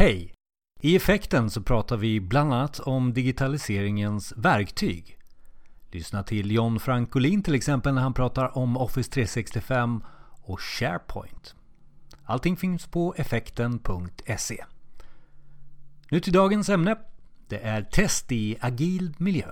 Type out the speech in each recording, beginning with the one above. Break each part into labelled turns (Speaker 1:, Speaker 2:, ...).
Speaker 1: Hej! I effekten så pratar vi bland annat om digitaliseringens verktyg. Lyssna till John Frankolin till exempel när han pratar om Office 365 och SharePoint. Allting finns på effekten.se. Nu till dagens ämne. Det är test i agil miljö.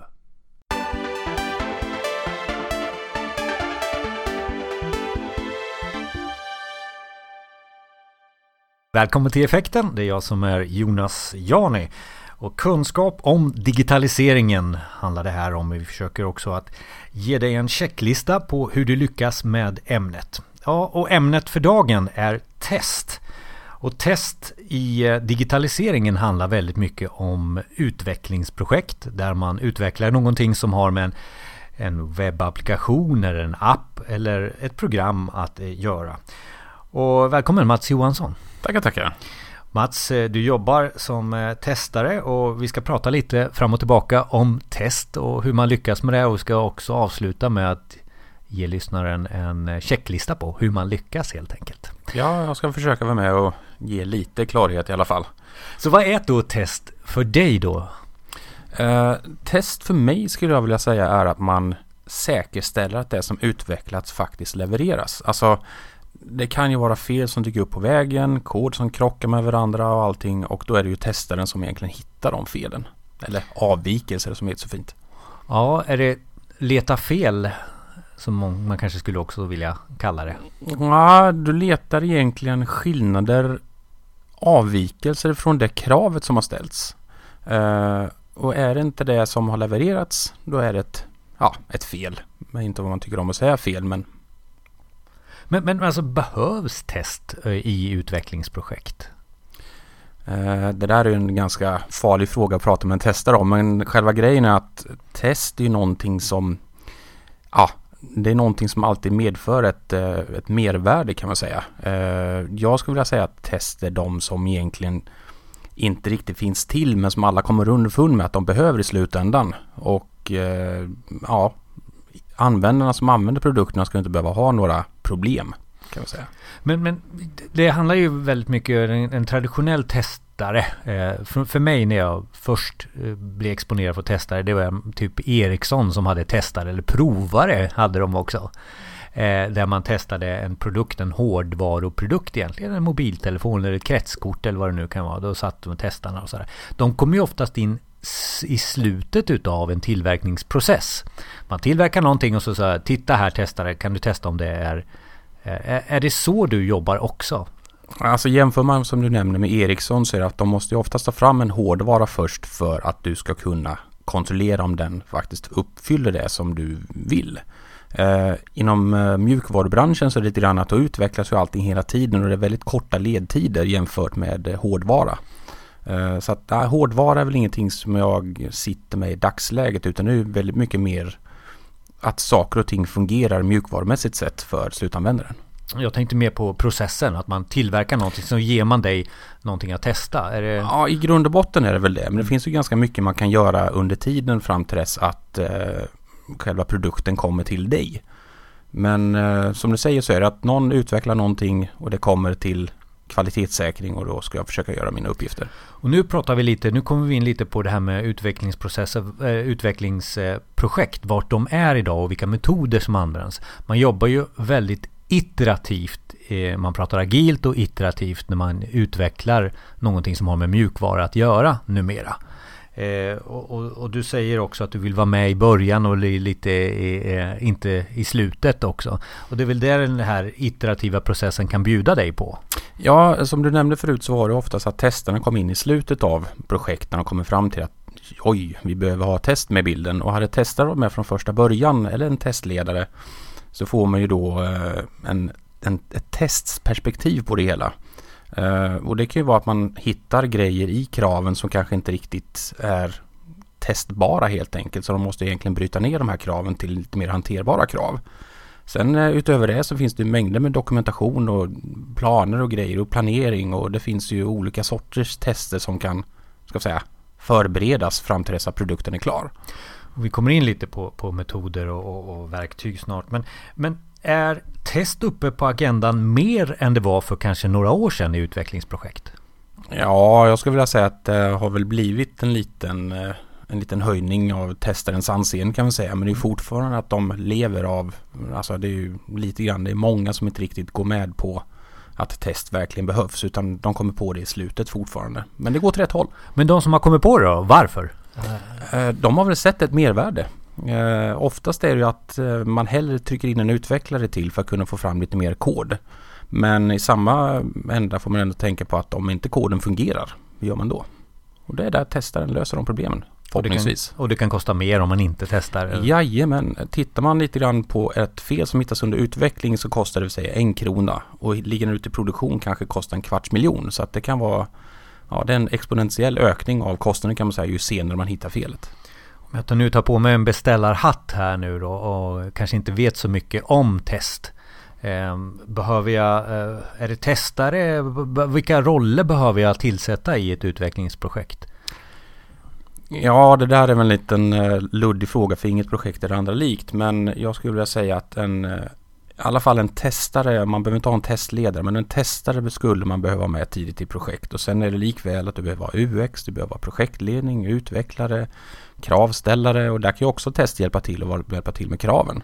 Speaker 1: Välkommen till Effekten. Det är jag som är Jonas Jani. Och kunskap om digitaliseringen handlar det här om. Vi försöker också att ge dig en checklista på hur du lyckas med ämnet. Ja, och ämnet för dagen är test. Och test i eh, digitaliseringen handlar väldigt mycket om utvecklingsprojekt där man utvecklar någonting som har med en, en webbapplikation eller en app eller ett program att eh, göra. Och välkommen Mats Johansson!
Speaker 2: Tackar, tackar.
Speaker 1: Mats, eh, du jobbar som eh, testare och vi ska prata lite fram och tillbaka om test och hur man lyckas med det och vi ska också avsluta med att ge lyssnaren en eh, checklista på hur man lyckas helt enkelt.
Speaker 2: Ja, jag ska försöka vara med och ge lite klarhet i alla fall.
Speaker 1: Så vad är då test för dig då?
Speaker 2: Eh, test för mig skulle jag vilja säga är att man säkerställer att det som utvecklats faktiskt levereras. Alltså det kan ju vara fel som dyker upp på vägen, kod som krockar med varandra och allting och då är det ju testaren som egentligen hittar de felen. Eller avvikelser som heter så fint.
Speaker 1: Ja, är det leta fel som man kanske skulle också vilja kalla det?
Speaker 2: Ja, du letar egentligen skillnader, avvikelser från det kravet som har ställts. Uh, och är det inte det som har levererats, då är det ett, ja, ett fel. Men inte vad man tycker om att säga fel, men
Speaker 1: men, men alltså behövs test eh, i utvecklingsprojekt?
Speaker 2: Eh, det där är en ganska farlig fråga att prata med en testare om. Men själva grejen är att test är ju någonting som Ja, det är någonting som alltid medför ett, eh, ett mervärde kan man säga. Jag skulle vilja säga att test är de som egentligen inte riktigt finns till men som alla kommer underfund med att de behöver i slutändan. Och ja, användarna som använder produkterna ska inte behöva ha några problem. Kan man säga.
Speaker 1: Men, men det handlar ju väldigt mycket om en, en traditionell testare. Eh, för, för mig när jag först eh, blev exponerad för testare, det var typ Ericsson som hade testare, eller provare hade de också. Eh, där man testade en produkt, en hårdvaruprodukt egentligen, en mobiltelefon eller ett kretskort eller vad det nu kan vara. Då satt de testarna och sådär. De kom ju oftast in i slutet utav en tillverkningsprocess. Man tillverkar någonting och så säger titta här testare, kan du testa om det är... Eh, eh, är, det så du jobbar också?
Speaker 2: Alltså jämför man som du nämner med Ericsson så är det att de måste oftast ta fram en hårdvara först för att du ska kunna kontrollera om den faktiskt uppfyller det som du vill. Eh, inom eh, mjukvarubranschen så är det lite grann att då utvecklas ju allting hela tiden och det är väldigt korta ledtider jämfört med eh, hårdvara. Eh, så att nej, hårdvara är väl ingenting som jag sitter med i dagsläget utan det är väldigt mycket mer att saker och ting fungerar mjukvarumässigt sett för slutanvändaren.
Speaker 1: Jag tänkte mer på processen, att man tillverkar någonting, så ger man dig någonting att testa. Är det...
Speaker 2: Ja, i grund och botten är det väl det. Men det finns ju ganska mycket man kan göra under tiden fram till dess att eh, själva produkten kommer till dig. Men eh, som du säger så är det att någon utvecklar någonting och det kommer till kvalitetssäkring och då ska jag försöka göra mina uppgifter.
Speaker 1: Och nu pratar vi lite, nu kommer vi in lite på det här med utvecklingsprocesser, eh, utvecklingsprojekt, vart de är idag och vilka metoder som används. Man jobbar ju väldigt iterativt, eh, man pratar agilt och iterativt när man utvecklar någonting som har med mjukvara att göra numera. Eh, och, och, och, du säger också att du vill vara med i början och lite eh, inte i slutet också. Och det är väl där den här iterativa processen kan bjuda dig på?
Speaker 2: Ja, som du nämnde förut så var det oftast att testerna kom in i slutet av projekten och kommer fram till att oj, vi behöver ha test med bilden. Och hade testare varit med från första början eller en testledare så får man ju då eh, en, en, ett testperspektiv på det hela. Eh, och det kan ju vara att man hittar grejer i kraven som kanske inte riktigt är testbara helt enkelt. Så de måste egentligen bryta ner de här kraven till lite mer hanterbara krav. Sen eh, utöver det så finns det mängder med dokumentation och planer och grejer och planering och det finns ju olika sorters tester som kan, ska säga, förberedas fram till dess att produkten är klar.
Speaker 1: vi kommer in lite på, på metoder och, och, och verktyg snart. Men, men är test uppe på agendan mer än det var för kanske några år sedan i utvecklingsprojekt?
Speaker 2: Ja, jag skulle vilja säga att det har väl blivit en liten, eh, en liten höjning av testarens anseende kan man säga. Men det är fortfarande att de lever av, alltså det är ju lite grann, det är många som inte riktigt går med på att test verkligen behövs utan de kommer på det i slutet fortfarande. Men det går till rätt håll.
Speaker 1: Men de som har kommit på det då, varför?
Speaker 2: Eh, De har väl sett ett mervärde. Eh, oftast är det ju att eh, man hellre trycker in en utvecklare till för att kunna få fram lite mer kod. Men i samma ända får man ändå tänka på att om inte koden fungerar, hur gör man då? Och det är där testaren löser de problemen.
Speaker 1: Och det, kan,
Speaker 2: Förhoppningsvis.
Speaker 1: och det kan kosta mer om man inte testar. eller?
Speaker 2: Jajamän, tittar man lite grann på ett fel som hittas under utveckling så kostar det säga en krona. Och ligger den ute i produktion kanske kostar en kvarts miljon. Så att det kan vara Ja, det är en exponentiell ökning av kostnaden kan man säga ju senare man hittar felet.
Speaker 1: Om jag tar nu tar på mig en beställarhatt här nu då och kanske inte vet så mycket om test. Ehm, behöver jag, eh, är det testare? Vilka roller behöver jag tillsätta i ett utvecklingsprojekt?
Speaker 2: Ja, det där är väl en liten eh, luddig fråga för inget projekt är det andra likt. Men jag skulle vilja säga att en, eh, i alla fall en testare, man behöver inte ha en testledare, men en testare skulle man behöva ha med tidigt i projekt. Och sen är det likväl att du behöver ha UX, du behöver ha projektledning, utvecklare, kravställare och där kan ju också test hjälpa till och hjälpa till med kraven.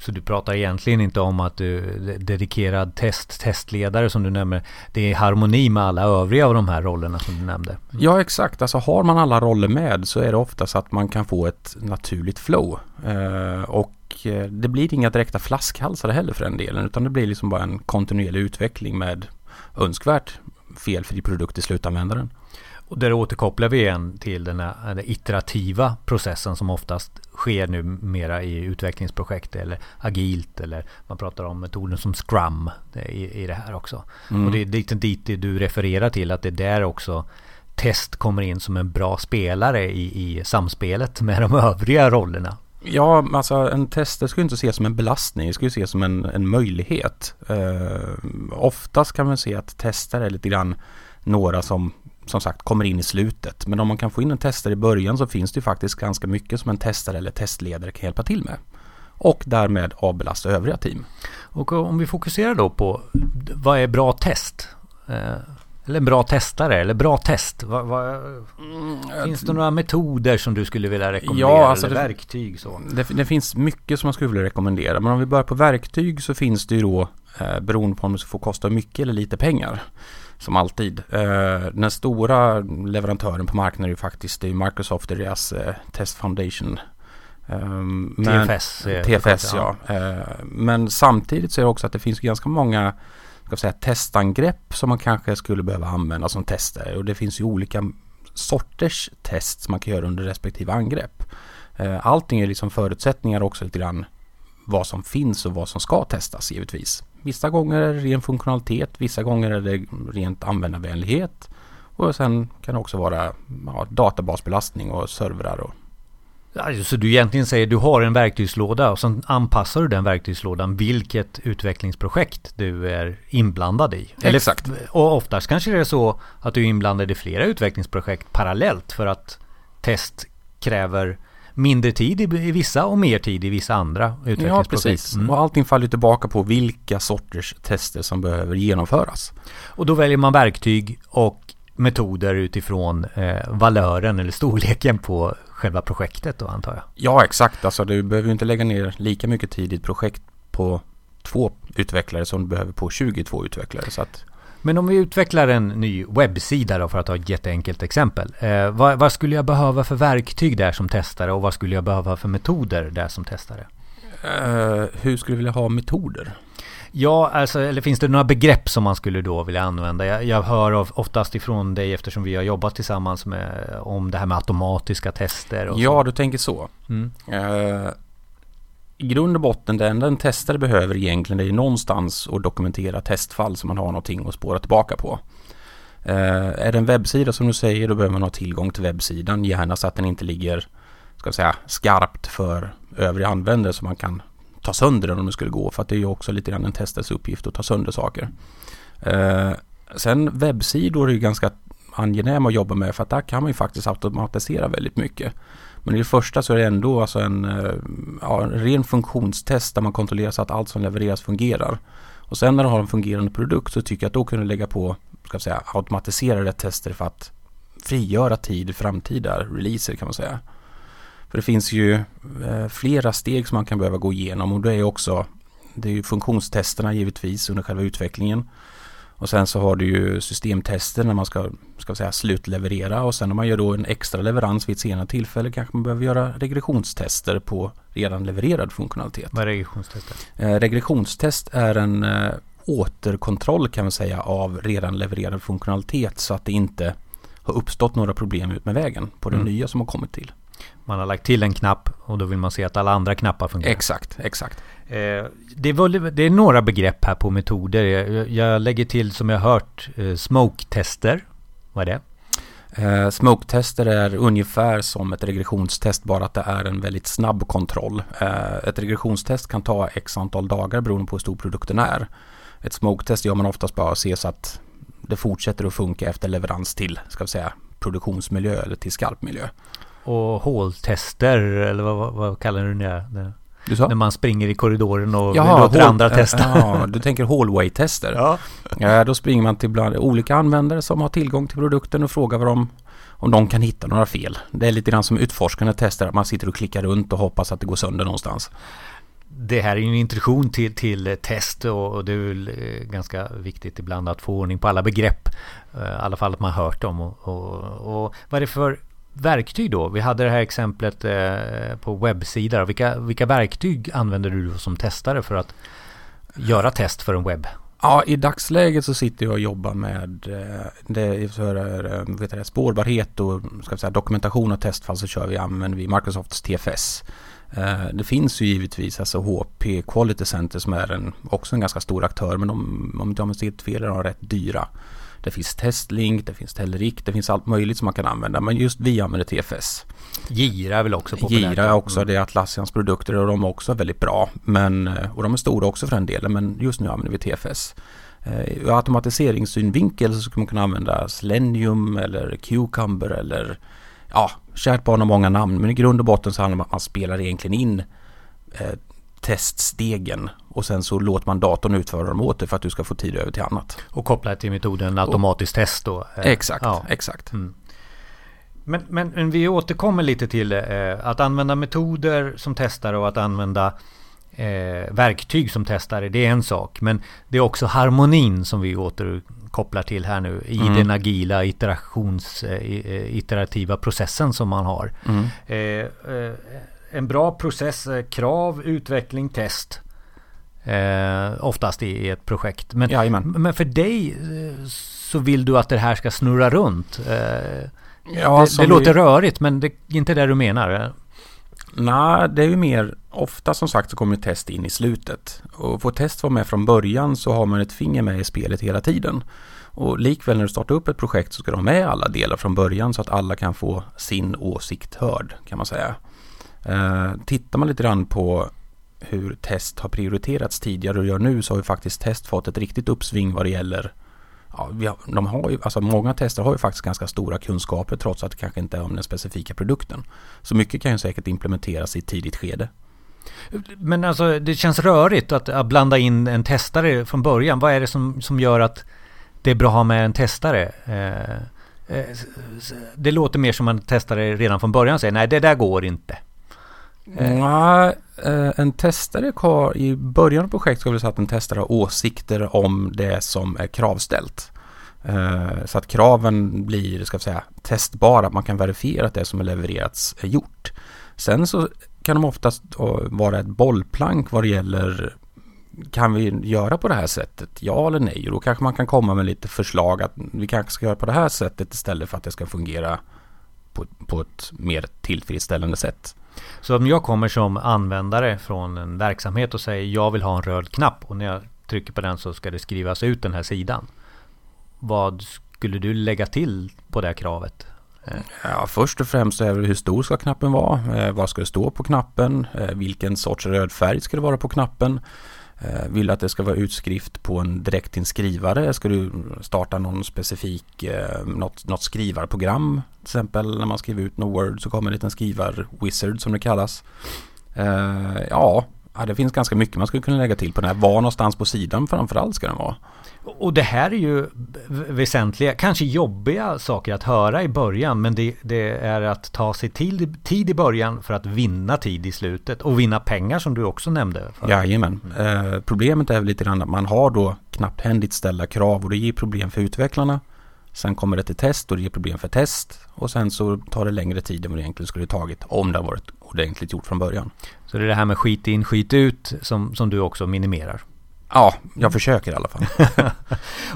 Speaker 1: Så du pratar egentligen inte om att du dedikerad test, testledare som du nämner. Det är i harmoni med alla övriga av de här rollerna som du nämnde.
Speaker 2: Ja exakt, alltså har man alla roller med så är det oftast att man kan få ett naturligt flow. Eh, och eh, det blir inga direkta flaskhalsar heller för den delen utan det blir liksom bara en kontinuerlig utveckling med önskvärt felfri produkt i slutanvändaren.
Speaker 1: Och där återkopplar vi igen till den här den iterativa processen som oftast sker nu mera i utvecklingsprojekt eller agilt eller man pratar om metoden som Scrum i, i det här också.
Speaker 2: Mm.
Speaker 1: Och det är lite dit du refererar till att det är där också test kommer in som en bra spelare i, i samspelet med de övriga rollerna.
Speaker 2: Ja, alltså en tester ska ju inte ses som en belastning, det ska ju ses som en, en möjlighet. Eh, oftast kan man se att testare är lite grann några som som sagt kommer in i slutet. Men om man kan få in en testare i början så finns det ju faktiskt ganska mycket som en testare eller testledare kan hjälpa till med. Och därmed avbelasta övriga team.
Speaker 1: Och om vi fokuserar då på vad är bra test? Eh, eller en bra testare eller bra test? Vad, vad, finns det några metoder som du skulle vilja rekommendera?
Speaker 2: Ja, alltså
Speaker 1: eller
Speaker 2: det-
Speaker 1: verktyg så?
Speaker 2: Det, det finns mycket som man skulle vilja rekommendera. Men om vi börjar på verktyg så finns det ju då eh, beroende på om det får kosta mycket eller lite pengar. Som alltid. Eh, den stora leverantören på marknaden är ju faktiskt det är Microsoft och deras eh, Test Foundation. Ehm, men-
Speaker 1: TFS. eh,
Speaker 2: TFS ja. Men samtidigt så är det också att det finns ganska många ska säga, testangrepp som man kanske skulle behöva använda som tester. Och det finns ju olika sorters test som man kan göra under respektive angrepp. Allting är liksom förutsättningar också lite grann vad som finns och vad som ska testas givetvis. Vissa gånger är det ren funktionalitet, vissa gånger är det rent användarvänlighet. Och sen kan det också vara ja, databasbelastning och servrar och
Speaker 1: Ja, Så du egentligen säger du har en verktygslåda och sen anpassar du den verktygslådan vilket utvecklingsprojekt du är inblandad i.
Speaker 2: Exakt.
Speaker 1: Och oftast kanske det är så att du är inblandad i flera utvecklingsprojekt parallellt för att test kräver mindre tid i vissa och mer tid i vissa andra
Speaker 2: Ja,
Speaker 1: utvecklingsprojekt.
Speaker 2: precis.
Speaker 1: Mm.
Speaker 2: Och allting faller tillbaka på vilka sorters tester som behöver genomföras.
Speaker 1: Och då väljer man verktyg och metoder utifrån eh, valören eller storleken på själva projektet då antar jag.
Speaker 2: Ja, exakt. Alltså du behöver inte lägga ner lika mycket tid i ett projekt på två utvecklare som du behöver på 22 utvecklare. Så att,
Speaker 1: Men om vi utvecklar en ny webbsida då för att ta ett jätteenkelt exempel. Eh, vad, vad skulle jag behöva för verktyg där som testare och vad skulle jag behöva för metoder där som testare?
Speaker 2: eh, hur skulle du vilja ha metoder?
Speaker 1: Ja, alltså, eller finns det några begrepp som man skulle då vilja använda? Jag, jag hör of, oftast ifrån dig eftersom vi har jobbat tillsammans med, om det här med automatiska tester
Speaker 2: Ja,
Speaker 1: så.
Speaker 2: du tänker så.
Speaker 1: Mm.
Speaker 2: Eh, i grund och botten, det enda en testare behöver egentligen det är ju någonstans att dokumentera testfall så man har någonting att spåra tillbaka på. Eh, är det en webbsida som du säger, då behöver man ha tillgång till webbsidan. Gärna så att den inte ligger ska säga, skarpt för övriga användare så man kan ta sönder den om det skulle gå. För att det är ju också lite grann en testares uppgift att ta sönder saker. Eh, sen webbsidor är ju ganska angenäma att jobba med för att där kan man ju faktiskt automatisera väldigt mycket. Men i det första så är det ändå alltså en, eh, ja, en ren funktionstest där man kontrollerar så att allt som levereras fungerar. Och sen när du har en fungerande produkt så tycker jag att då kan du lägga på ska jag säga, automatiserade tester för att frigöra tid i framtida releaser kan man säga. För det finns ju eh, flera steg som man kan behöva gå igenom och det är också det är ju funktionstesterna givetvis under själva utvecklingen. Och sen så har du ju systemtester när man ska, ska säga, slutleverera och sen om man gör då en extra leverans vid ett senare tillfälle kanske man behöver göra regressionstester på redan levererad funktionalitet.
Speaker 1: Vad är regressionstester?
Speaker 2: Eh, regressionstest är en eh, återkontroll kan man säga av redan levererad funktionalitet så att det inte har uppstått några problem ut med vägen på det mm. nya som har kommit till.
Speaker 1: Man har lagt till en knapp och då vill man se att alla andra knappar fungerar.
Speaker 2: Exakt, exakt.
Speaker 1: Eh, det, är, det är några begrepp här på metoder. Jag, jag lägger till som jag hört eh, smoke-tester. Vad är det?
Speaker 2: Eh, smoke-tester är ungefär som ett regressionstest bara att det är en väldigt snabb kontroll. Eh, ett regressionstest kan ta x antal dagar beroende på hur stor produkten är. Ett smoke-test gör man oftast bara se så att det fortsätter att funka efter leverans till ska vi säga, produktionsmiljö eller till skarp miljö.
Speaker 1: Och håltester eller vad, vad, kallar du det?
Speaker 2: Du sa?
Speaker 1: När man springer i korridoren och Jaha, låter andra testa.
Speaker 2: Ja, du tänker hallway-tester. Ja. ja. Då springer man till bland olika användare som har tillgång till produkten och frågar vad de om de kan hitta några fel. Det är lite grann som utforskande tester, att man sitter och klickar runt och hoppas att det går sönder någonstans.
Speaker 1: Det här är ju en introduktion till, till test och det är väl eh, ganska viktigt ibland att få ordning på alla begrepp. Eh, I alla fall att man har hört dem. Och, och, och vad är det för verktyg då? Vi hade det här exemplet eh, på webbsidor. Vilka, vilka verktyg använder du som testare för att göra test för en webb?
Speaker 2: Ja, i dagsläget så sitter jag och jobbar med det för vet jag, spårbarhet och ska säga, dokumentation och testfall så kör vi, använder vi Microsofts TFS. Det finns ju givetvis alltså HP Quality Center som är en, också en ganska stor aktör men de, om jag minns helt fel är de rätt dyra. Det finns Testlink, det finns Telerik, det finns allt möjligt som man kan använda. Men just vi använder TFS.
Speaker 1: Gira är väl också populärt?
Speaker 2: Gira är också, det är Atlassians produkter och de är också väldigt bra. Men, eh, och de är stora också för den delen, men just nu använder vi TFS. Eh, ur automatiseringssynvinkel så skulle man kunna använda Selenium eller Cucumber eller ja, kärt barn har många namn. Men i grund och botten så handlar det om att man spelar egentligen in eh, teststegen och sen så låter man datorn utföra dem åt dig för att du ska få tid över till annat.
Speaker 1: Och koppla till metoden automatiskt test då?
Speaker 2: Eh, exakt, ja. exakt. Mm.
Speaker 1: Men, men, men, vi återkommer lite till eh, att använda metoder som testare och att använda eh, verktyg som testare. Det är en sak. Men det är också harmonin som vi återkopplar till här nu i mm. den agila iterations, eh, iterativa processen som man har. Mm. Eh, eh, en bra process, krav, utveckling, test. Eh, oftast i ett projekt. Men, Jajamän. men för dig eh, så vill du att det här ska snurra runt. Eh, ja, det, det låter vi... rörigt men det är inte det du menar?
Speaker 2: Nej, det är ju mer ofta som sagt så kommer test in i slutet. Och får test vara med från början så har man ett finger med i spelet hela tiden. Och likväl när du startar upp ett projekt så ska du ha med alla delar från början så att alla kan få sin åsikt hörd kan man säga. Eh, tittar man lite grann på hur test har prioriterats tidigare och gör nu så har ju faktiskt test fått ett riktigt uppsving vad det gäller Ja, har, de har ju, alltså många tester har ju faktiskt ganska stora kunskaper trots att det kanske inte är om den specifika produkten. Så mycket kan ju säkert implementeras i ett tidigt skede.
Speaker 1: Men alltså det känns rörigt att, att, blanda in en testare från början. Vad är det som, som gör att det är bra att ha med en testare? Eh, eh, det låter mer som en testare redan från början säger nej det där går inte. Eh.
Speaker 2: Nej, eh, en testare har i början av projektet ska vi säga att en testare har åsikter om det som är kravställt. Eh, så att kraven blir, ska vi säga, testbara, att man kan verifiera att det som är levererats är gjort. Sen så kan de oftast vara ett bollplank vad det gäller kan vi göra på det här sättet? Ja eller nej? Och då kanske man kan komma med lite förslag att vi kanske ska göra på det här sättet istället för att det ska fungera på, på ett mer tillfredsställande sätt.
Speaker 1: Så om jag kommer som användare från en verksamhet och säger jag vill ha en röd knapp och när jag trycker på den så ska det skrivas ut den här sidan. Vad skulle du lägga till på det kravet?
Speaker 2: Ja, först och främst är det hur stor ska knappen vara? Eh, vad ska det stå på knappen? Eh, vilken sorts röd färg ska det vara på knappen? Eh, vill du att det ska vara utskrift på en direktinskrivare? Ska du starta någon specifik, eh, något, något skrivarprogram? Till exempel när man skriver ut något Word så kommer en liten skrivar-wizard som det kallas. Eh, ja, det finns ganska mycket man skulle kunna lägga till på den här. Var någonstans på sidan framförallt ska den vara?
Speaker 1: Och det här är ju väsentliga, kanske jobbiga saker att höra i början men det, det, är att ta sig till tid i början för att vinna tid i slutet och vinna pengar som du också nämnde.
Speaker 2: Jajamän. Eh, problemet är väl lite grann att man har då knapphändigt ställda krav och det ger problem för utvecklarna. Sen kommer det till test och det ger problem för test och sen så tar det längre tid än vad det egentligen skulle tagit om det har varit ordentligt gjort från början.
Speaker 1: Så det är det här med skit in, skit ut som, som du också minimerar?
Speaker 2: Ja, jag försöker i alla fall.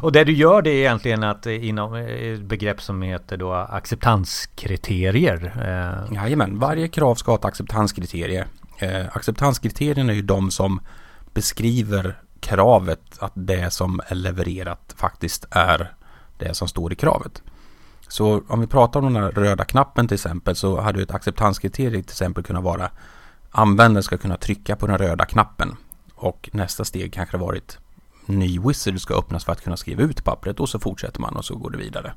Speaker 1: och det du gör det är egentligen att inom ett begrepp som heter då acceptanskriterier.
Speaker 2: Eh. Jajamän, varje krav ska ha ett acceptanskriterium. Eh, acceptanskriterierna är ju de som beskriver kravet att det som är levererat faktiskt är det som står i kravet. Så om vi pratar om den här röda knappen till exempel så hade ett acceptanskriterium till exempel kunnat vara användaren ska kunna trycka på den röda knappen och nästa steg kanske har varit ny wizard ska öppnas för att kunna skriva ut pappret och så fortsätter man och så går det vidare.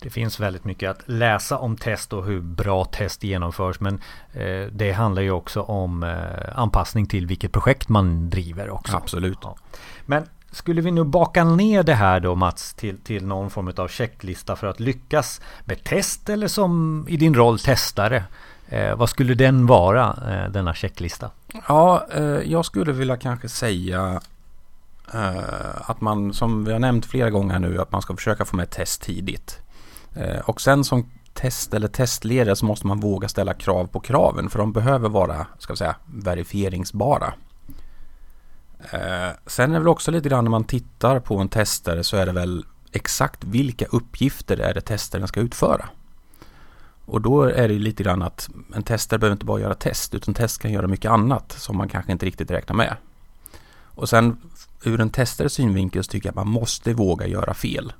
Speaker 1: Det finns väldigt mycket att läsa om test och hur bra test genomförs men eh, det handlar ju också om eh, anpassning till vilket projekt man driver också.
Speaker 2: Absolut. Ja.
Speaker 1: Men skulle vi nu baka ner det här då Mats till, till någon form av checklista för att lyckas med test eller som i din roll testare? Eh, vad skulle den vara, eh, denna checklista?
Speaker 2: Ja, eh, jag skulle vilja kanske säga eh, att man, som vi har nämnt flera gånger nu, att man ska försöka få med test tidigt. Eh, och sen som test eller testledare så måste man våga ställa krav på kraven för de behöver vara, ska vi säga, verifieringsbara. Eh, sen är det väl också lite grann när man tittar på en testare så är det väl exakt vilka uppgifter är det testaren ska utföra. Och då är det lite grann att en testare behöver inte bara göra test utan test kan göra mycket annat som man kanske inte riktigt räknar med. Och sen ur en testares synvinkel så tycker jag att man måste våga göra fel.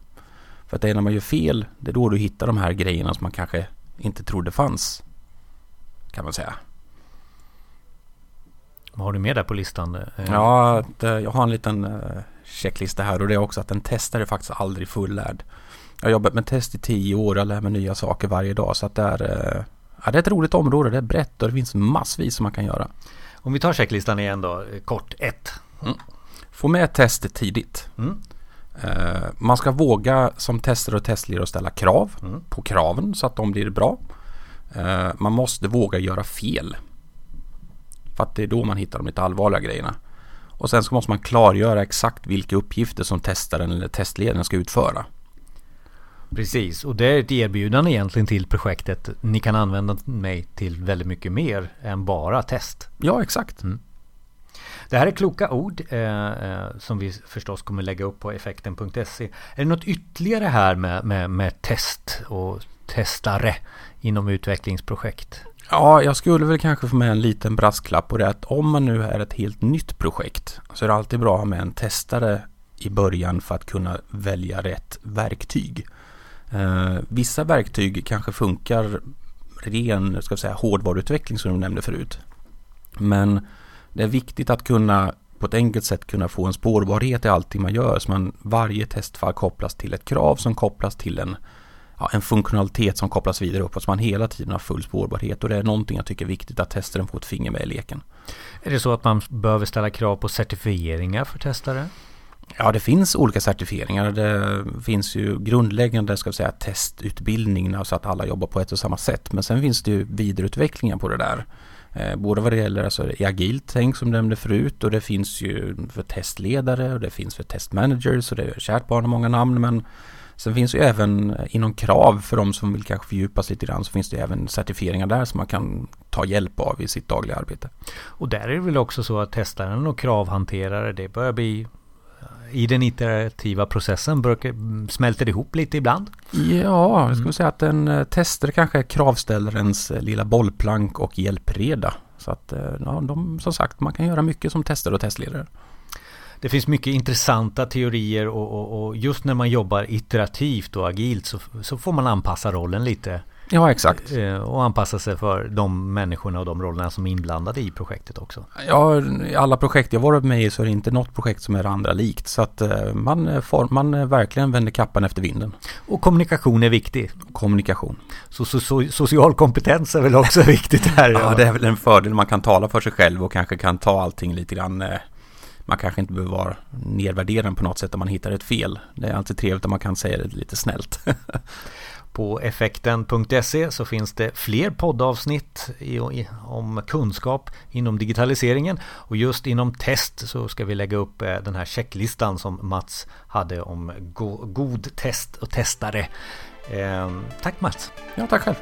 Speaker 2: För att det är när man gör fel, det är då du hittar de här grejerna som man kanske inte trodde fanns. Kan man säga.
Speaker 1: Vad har du med där på listan? Eh,
Speaker 2: ja, eh, jag har en liten eh, checklista här och det är också att en testare faktiskt aldrig fullärd. Jag har jobbat med test i tio år och lär mig nya saker varje dag. Så att det är, eh, ja, det är ett roligt område. Det är brett och det finns massvis som man kan göra.
Speaker 1: Om vi tar checklistan igen då, kort 1. Mm.
Speaker 2: Få med testet tidigt. Mm. Uh, man ska våga som testare och testledare ställa krav mm. på kraven så att de blir bra. Uh, man måste våga göra fel. För att det är då man hittar de lite allvarliga grejerna. Och sen så måste man klargöra exakt vilka uppgifter som testaren eller testledaren ska utföra.
Speaker 1: Precis, och det är ett erbjudande egentligen till projektet. Ni kan använda mig till väldigt mycket mer än bara test.
Speaker 2: Ja, exakt. Mm.
Speaker 1: Det här är kloka ord eh, eh, som vi förstås kommer lägga upp på effekten.se. Är det något ytterligare här med, med, med test och testare inom utvecklingsprojekt?
Speaker 2: Ja, jag skulle väl kanske få med en liten brasklapp på det att om man nu är ett helt nytt projekt så är det alltid bra att ha med en testare i början för att kunna välja rätt verktyg. Eh, vissa verktyg kanske funkar ren ska säga, hårdvaruutveckling som du nämnde förut. Men det är viktigt att kunna på ett enkelt sätt kunna få en spårbarhet i allting man gör. Så man varje testfall kopplas till ett krav som kopplas till en, ja, en funktionalitet som kopplas vidare uppåt. Så man hela tiden har full spårbarhet och det är någonting jag tycker är viktigt att testaren får ett finger med i leken.
Speaker 1: Är det så att man behöver ställa krav på certifieringar för testare?
Speaker 2: Ja, det finns olika certifieringar. Det finns ju grundläggande ska säga, testutbildning så att alla jobbar på ett och samma sätt. Men sen finns det ju vidareutvecklingar på det där. Eh, både vad det gäller alltså, i agilt tänk som du nämnde förut och det finns ju för testledare och det finns för testmanagers och det är kärt barn och många namn. Men sen finns ju även eh, inom krav för de som vill kanske fördjupa sig lite grann så finns det även certifieringar där som man kan ta hjälp av i sitt dagliga arbete.
Speaker 1: Och där är det väl också så att testaren och kravhanterare det börjar bli i den iterativa processen brukar, smälter det ihop lite ibland?
Speaker 2: Ja, jag skulle mm. säga att en eh, tester kanske är kravställarens eh, lilla bollplank och hjälpreda. Så att eh, ja, de, som sagt, man kan göra mycket som tester och testledare.
Speaker 1: Det finns mycket intressanta teorier och, och, och just när man jobbar iterativt och agilt så, så får man anpassa rollen lite
Speaker 2: Ja, exakt.
Speaker 1: Eh, och anpassa sig för de människorna och de rollerna som är inblandade i projektet också.
Speaker 2: Ja, i alla projekt jag varit med i så är det inte något projekt som är det andra likt. Så att eh, man, man verkligen vänder kappan efter vinden.
Speaker 1: Och kommunikation är viktig.
Speaker 2: Kommunikation.
Speaker 1: Så, så, så social kompetens är väl också viktigt här?
Speaker 2: ja, det är väl en fördel. Man kan tala för sig själv och kanske kan ta allting lite grann eh, man kanske inte behöver vara nedvärderande på något sätt om man hittar ett fel. Det är alltid trevligt om man kan säga det lite snällt.
Speaker 1: På effekten.se så finns det fler poddavsnitt om kunskap inom digitaliseringen och just inom test så ska vi lägga upp eh, den här checklistan som Mats hade om god test och testare. Ehm, tack Mats!
Speaker 2: Ja, tack själv!